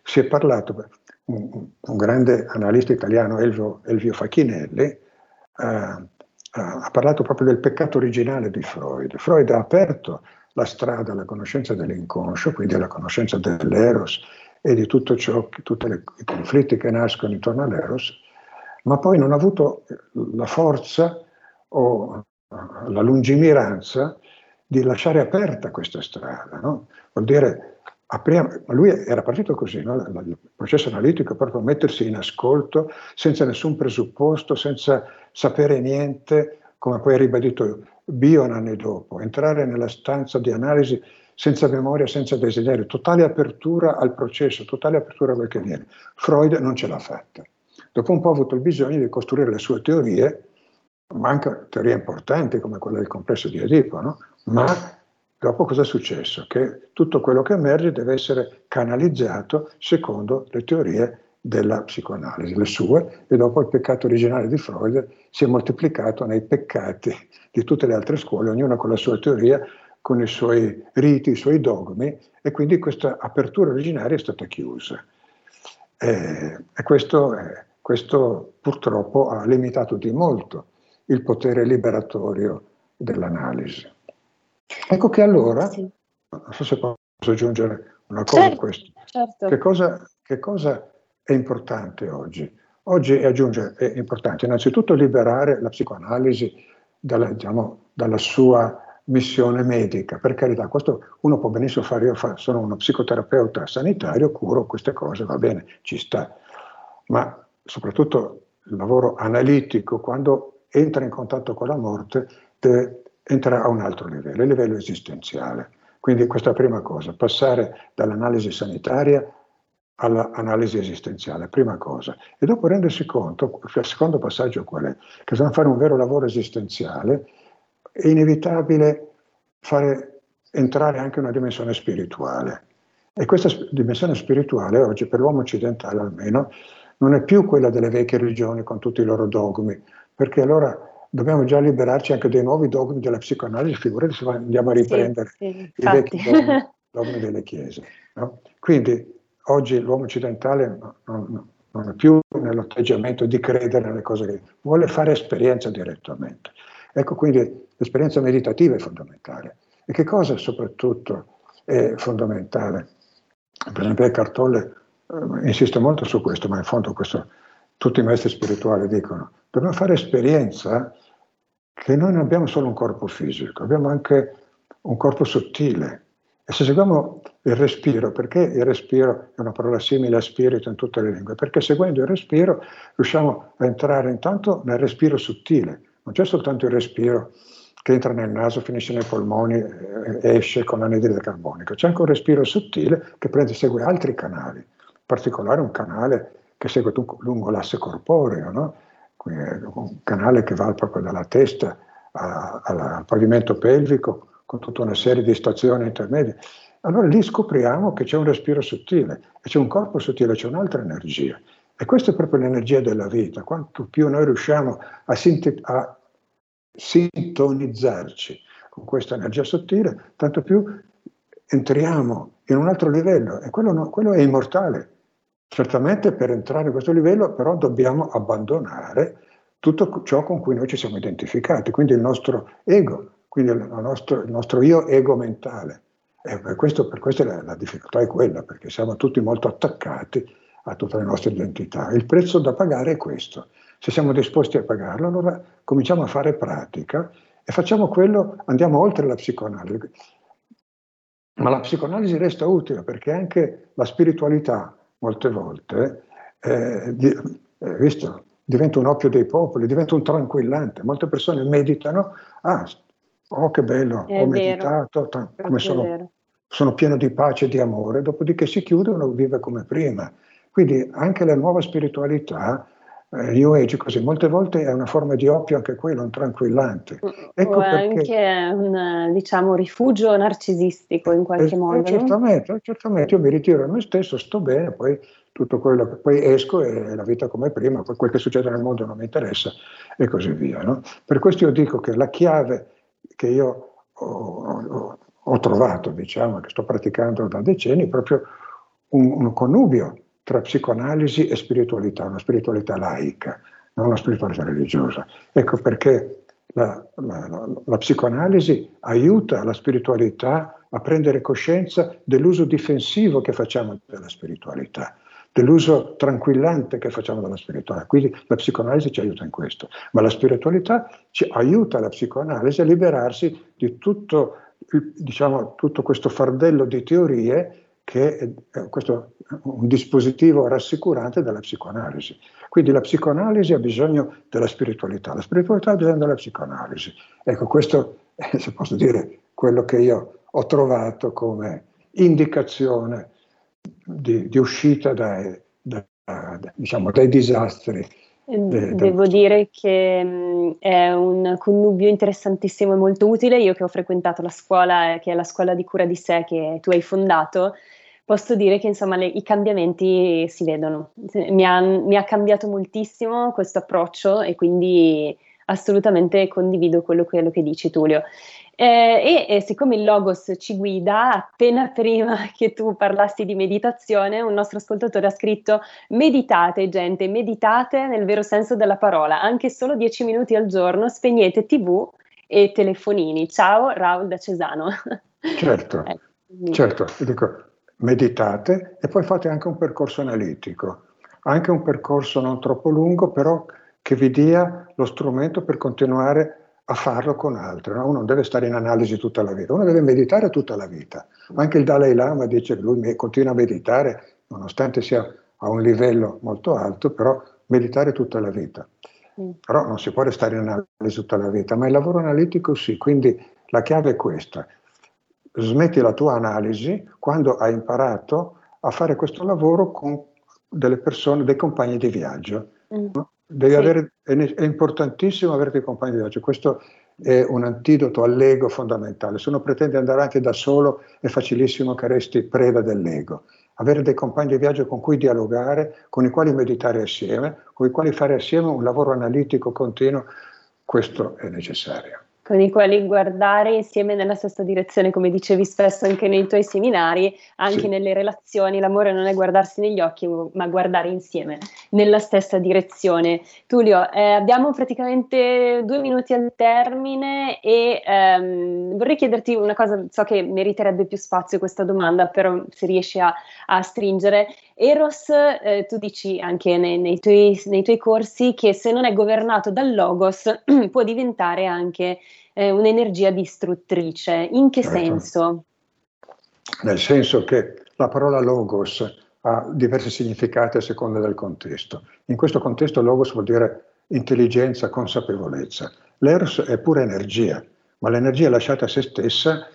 Si è parlato, un, un grande analista italiano, Elvio, Elvio Facchinelli, eh, ha parlato proprio del peccato originale di Freud. Freud ha aperto la strada alla conoscenza dell'inconscio, quindi alla conoscenza dell'eros e di tutto ciò, tutti i conflitti che nascono intorno all'eros, ma poi non ha avuto la forza o la lungimiranza di lasciare aperta questa strada. No? Vuol dire, apriamo, lui era partito così, no? il processo analitico è proprio mettersi in ascolto senza nessun presupposto, senza sapere niente, come poi ha ribadito Bion anni dopo, entrare nella stanza di analisi senza memoria, senza desiderio, totale apertura al processo, totale apertura a quel che viene. Freud non ce l'ha fatta. Dopo un po' ha avuto il bisogno di costruire le sue teorie, ma anche teorie importanti come quella del complesso di Edipo, no? ma dopo cosa è successo? Che tutto quello che emerge deve essere canalizzato secondo le teorie della psicoanalisi, le sue, e dopo il peccato originale di Freud si è moltiplicato nei peccati di tutte le altre scuole, ognuna con la sua teoria, con i suoi riti, i suoi dogmi, e quindi questa apertura originaria è stata chiusa. E, e questo, eh, questo purtroppo ha limitato di molto il potere liberatorio dell'analisi. Ecco che allora, sì. non so se posso aggiungere una cosa certo, a questo, certo. che, cosa, che cosa è importante oggi? Oggi aggiunge, è importante innanzitutto liberare la psicoanalisi dalla, diciamo, dalla sua missione medica. Per carità, questo uno può benissimo fare, io sono uno psicoterapeuta sanitario, curo queste cose, va bene, ci sta. Ma soprattutto il lavoro analitico, quando entra in contatto con la morte, deve entrare a un altro livello, il livello esistenziale. Quindi questa prima cosa, passare dall'analisi sanitaria all'analisi esistenziale, prima cosa. E dopo rendersi conto, il secondo passaggio qual è? Che se non fare un vero lavoro esistenziale è inevitabile fare entrare anche una dimensione spirituale. E questa dimensione spirituale oggi, per l'uomo occidentale almeno, non è più quella delle vecchie religioni con tutti i loro dogmi, perché allora dobbiamo già liberarci anche dei nuovi dogmi della psicoanalisi, figurati se andiamo a riprendere sì, sì, i vecchi dogmi, *laughs* dogmi delle chiese. No? Quindi oggi l'uomo occidentale non, non è più nell'atteggiamento di credere nelle cose che vuole fare esperienza direttamente. Ecco quindi l'esperienza meditativa è fondamentale. E che cosa soprattutto è fondamentale? Per esempio Eckhart Tolle eh, insiste molto su questo, ma in fondo questo tutti i maestri spirituali dicono, dobbiamo fare esperienza che noi non abbiamo solo un corpo fisico, abbiamo anche un corpo sottile, e se seguiamo il respiro, perché il respiro è una parola simile a spirito in tutte le lingue? Perché seguendo il respiro riusciamo a entrare intanto nel respiro sottile, non c'è soltanto il respiro che entra nel naso, finisce nei polmoni e esce con l'anidride carbonica, c'è anche un respiro sottile che prende segue altri canali, in particolare un canale che segue lungo l'asse corporeo, no? un canale che va proprio dalla testa al pavimento pelvico con tutta una serie di stazioni intermedie. Allora lì scopriamo che c'è un respiro sottile, c'è un corpo sottile, c'è un'altra energia. E questa è proprio l'energia della vita. Quanto più noi riusciamo a, sint- a sintonizzarci con questa energia sottile, tanto più entriamo in un altro livello e quello, no, quello è immortale. Certamente per entrare in questo livello però dobbiamo abbandonare tutto ciò con cui noi ci siamo identificati, quindi il nostro ego, quindi il nostro, il nostro io ego mentale. Per questo, per questo la, la, difficoltà è quella, perché siamo tutti molto attaccati a tutte le nostre identità. Il prezzo da pagare è questo. Se siamo disposti a pagarlo, allora cominciamo a fare pratica e facciamo quello, andiamo oltre la psicoanalisi. Ma la psicoanalisi resta utile perché anche la spiritualità molte volte, eh, di, eh, visto, diventa un oppio dei popoli, diventa un tranquillante. Molte persone meditano, ah, oh che bello, È ho meditato, tra- come sono, sono pieno di pace e di amore, dopodiché si chiudono e vive come prima. Quindi anche la nuova spiritualità, eh, New Age così, molte volte è una forma di oppio anche quello, un tranquillante. Ecco o è perché- anche un diciamo rifugio narcisistico in qualche Eh, modo. eh, certamente, eh, certamente, io mi ritiro a me stesso, sto bene, poi tutto quello che poi esco e la vita come prima, poi quel che succede nel mondo non mi interessa e così via. no? Per questo io dico che la chiave che io ho, ho- ho trovato, diciamo, che sto praticando da decenni, proprio un, un connubio tra psicoanalisi e spiritualità, una spiritualità laica, non una spiritualità religiosa. Ecco perché la, la- la- la psicoanalisi aiuta la spiritualità a prendere coscienza dell'uso difensivo che facciamo della spiritualità, dell'uso tranquillante che facciamo della spiritualità. Quindi la psicoanalisi ci aiuta in questo, ma la spiritualità ci aiuta la psicoanalisi a liberarsi di tutto, diciamo, tutto questo fardello di teorie che è è questo è un dispositivo rassicurante della psicoanalisi. Quindi la psicoanalisi ha bisogno della spiritualità, la spiritualità ha bisogno della psicoanalisi. Ecco, questo è, se posso dire, quello che io ho trovato come indicazione di, di uscita dai, da- da- diciamo, dai disastri. Eh, de- Devo dire che è un connubio interessantissimo e molto utile. Io che ho frequentato la scuola, eh, che è la scuola di cura di sé che tu hai fondato, posso dire che insomma le- i cambiamenti si vedono. Mi ha, mi ha cambiato moltissimo questo approccio e quindi assolutamente condivido quello, quello che dici Tullio. Eh, e, e siccome il Logos ci guida, appena *laughs* prima che tu parlassi di meditazione, un nostro ascoltatore ha scritto meditate gente, meditate nel vero senso della parola, anche solo 10 minuti al giorno, spegnete tv e telefonini. Ciao Raul da Cesano. Certo, quindi- *laughs* certo, dico, meditate e poi fate anche un percorso analitico, anche un percorso non troppo lungo, però che vi dia lo strumento per continuare a farlo con altri. no? Uno non deve stare in analisi tutta la vita, uno deve meditare tutta la vita. Anche il Dalai Lama dice che lui continua a meditare, nonostante sia a un livello molto alto, però meditare tutta la vita. Mm. Però non si può restare in analisi tutta la vita, ma il lavoro analitico sì, quindi la chiave è questa. Smetti la tua analisi quando hai imparato a fare questo lavoro con delle persone, dei compagni di viaggio. Mm. no? Devi Sì. avere, è importantissimo avere dei compagni di viaggio, questo è un antidoto all'ego fondamentale. Se uno pretende andare anche da solo è facilissimo che resti preda dell'ego. Avere dei compagni di viaggio con cui dialogare, con i quali meditare assieme, con i quali fare assieme un lavoro analitico continuo, questo è necessario. Con i quali guardare insieme nella stessa direzione, come dicevi spesso anche nei tuoi seminari, anche Sì. nelle relazioni, l'amore non è guardarsi negli occhi, ma guardare insieme nella stessa direzione. Tullio, eh, abbiamo praticamente due minuti al termine e ehm, vorrei chiederti una cosa, so che meriterebbe più spazio questa domanda, però se riesci a, a stringere. Eros, eh, tu dici anche nei, nei tuoi, nei tuoi corsi che se non è governato dal logos *clears throat* può diventare anche eh, un'energia distruttrice. In che Certo. senso? nel senso che la parola logos ha diversi significati a seconda del contesto. In questo contesto logos vuol dire intelligenza, consapevolezza. L'eros è pura energia, ma l'energia lasciata a se stessa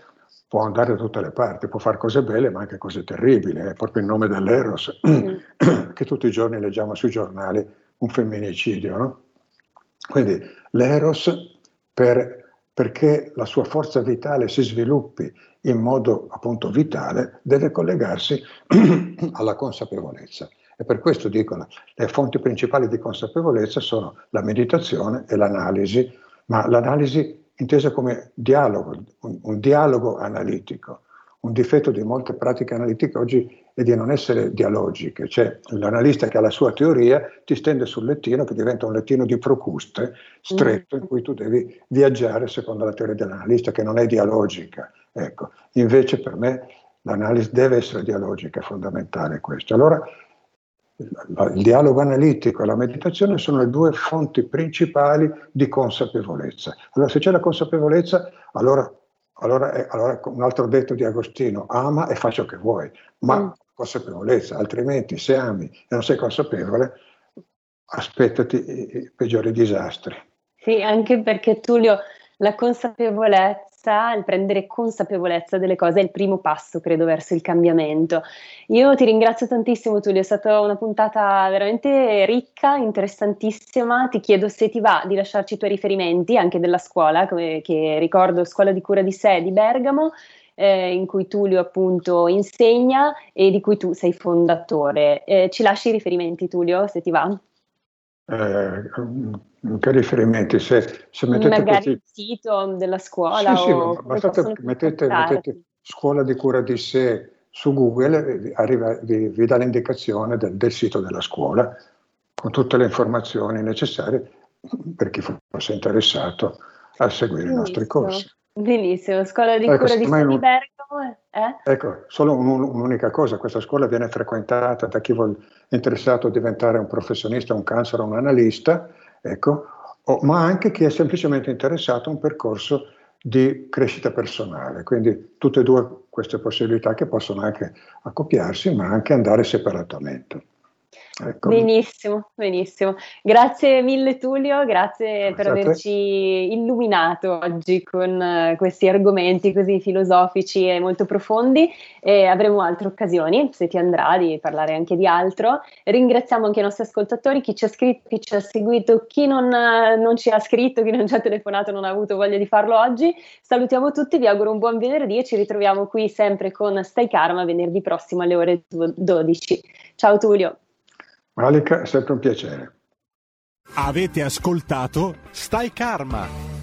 può andare da tutte le parti, può fare cose belle ma anche cose terribili, è proprio il nome dell'eros *clears throat* che tutti i giorni leggiamo sui giornali, un femminicidio. No? Quindi l'eros per perché la sua forza vitale si sviluppi in modo appunto vitale, deve collegarsi *clears throat* alla consapevolezza. E per questo dicono le fonti principali di consapevolezza sono la meditazione e l'analisi, ma l'analisi intesa come dialogo, un, un dialogo analitico. Un difetto di molte pratiche analitiche oggi è di non essere dialogiche, cioè l'analista che ha la sua teoria ti stende sul lettino che diventa un lettino di procuste stretto in cui tu devi viaggiare secondo la teoria dell'analista che non è dialogica. Ecco, invece per me l'analisi deve essere dialogica, è fondamentale questo. Allora il, dialogo analitico e la meditazione sono le due fonti principali di consapevolezza. Allora se c'è la consapevolezza, allora allora, allora un altro detto di Agostino, ama e fa ciò che vuoi, ma Mm. consapevolezza, altrimenti se ami e non sei consapevole, aspettati i peggiori disastri. Sì, anche perché Tullio, la consapevolezza, il prendere consapevolezza delle cose è il primo passo, credo, verso il cambiamento. Io ti ringrazio tantissimo, Tullio, è stata una puntata veramente ricca, interessantissima. Ti chiedo se ti va di lasciarci i tuoi riferimenti anche della scuola, come, che ricordo Scuola di Cura di Sé di Bergamo, eh, in cui Tullio appunto insegna e di cui tu sei fondatore. Eh, ci lasci i riferimenti, Tullio, se ti va? Eh, che riferimenti? Se, se mettete Magari questi... il sito della scuola Sì, sì, o basta mettete, mettete scuola di cura di sé su Google, arriva, vi, vi dà l'indicazione del, del, sito della scuola con tutte le informazioni necessarie per chi fosse interessato a seguire Benissimo. i nostri corsi. Benissimo, scuola di ecco, cura di sé di Bergamo. Eh? Ecco, solo un, un'unica cosa, questa scuola viene frequentata da chi vuole interessato a diventare un professionista, un cancer un analista, ecco, o, ma anche chi è semplicemente interessato a un percorso di crescita personale. Quindi tutte e due queste possibilità che possono anche accoppiarsi, ma anche andare separatamente. Ecco. Benissimo, benissimo. Grazie mille Tullio, grazie, grazie per averci illuminato oggi con uh, questi argomenti così filosofici e molto profondi. E avremo altre occasioni, se ti andrà, di parlare anche di altro. Ringraziamo anche i nostri ascoltatori, chi ci ha scritto, chi ci ha seguito, chi non, uh, non ci ha scritto, chi non ci ha telefonato, non ha avuto voglia di farlo oggi. Salutiamo tutti, vi auguro un buon venerdì e ci ritroviamo qui sempre con Stai Karma venerdì prossimo alle ore 12. Ciao Tullio. Malika, è sempre un piacere. Avete ascoltato Stai Karma